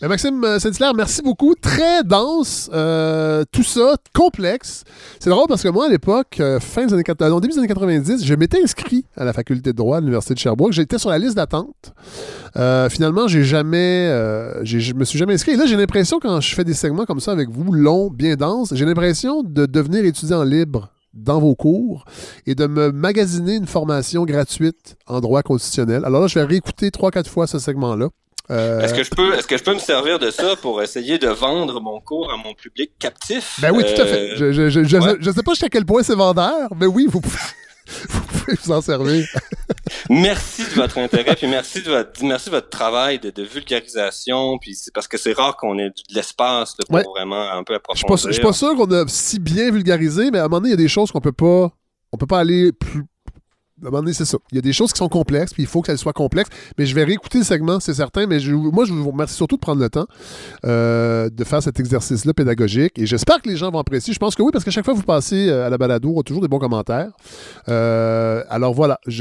Ben, Maxime Saint-Hilaire, merci beaucoup. Très dense, euh, tout ça, complexe. C'est drôle parce que moi, à l'époque, euh, fin des années 80, non, début des années 90, je m'étais inscrit à la faculté de droit à l'Université de Sherbrooke. J'étais sur la liste d'attente. Euh, finalement, j'ai jamais, euh, je me suis jamais inscrit. Là, j'ai l'impression, quand je fais des segments comme ça avec vous, longs, bien denses, j'ai l'impression de devenir étudiant libre dans vos cours et de me magasiner une formation gratuite en droit constitutionnel. Alors là, je vais réécouter trois, quatre fois ce segment-là. Euh, Est-ce que je peux, est-ce que je peux me servir de ça pour essayer de vendre mon cours à mon public captif? Ben oui, tout à Euh, fait. Je, je, je, je, ouais. je sais pas jusqu'à quel point c'est vendeur, mais oui, vous pouvez, vous pouvez vous en servir. merci de votre intérêt, puis merci de votre, merci de votre travail de, de vulgarisation, puis c'est parce que c'est rare qu'on ait de l'espace pour Ouais. vraiment un peu Je approfondir. suis pas, pas sûr qu'on a si bien vulgarisé, mais à un moment donné, il y a des choses qu'on peut pas. On peut pas aller plus. À un moment donné, c'est ça. Il y a des choses qui sont complexes, puis il faut que ça soit complexe. Mais je vais réécouter le segment, c'est certain. Mais moi, je vous remercie surtout de prendre le temps euh, de faire cet exercice-là pédagogique. Et j'espère que les gens vont apprécier. Je pense que oui, parce qu'à chaque fois que vous passez euh, à la balado, on a toujours des bons commentaires. Euh, alors voilà, on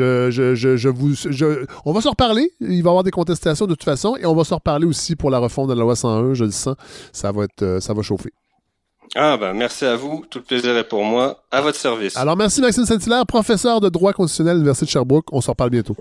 va se reparler. Il va y avoir des contestations de toute façon. Et on va se reparler aussi pour la refonte de la loi 101. Je le sens. Ça va, être, ça va chauffer. Ah ben merci à vous, tout le plaisir est pour moi, à votre service. Alors, merci Maxime Saint-Hilaire, professeur de droit constitutionnel à l'Université de Sherbrooke. On se reparle bientôt.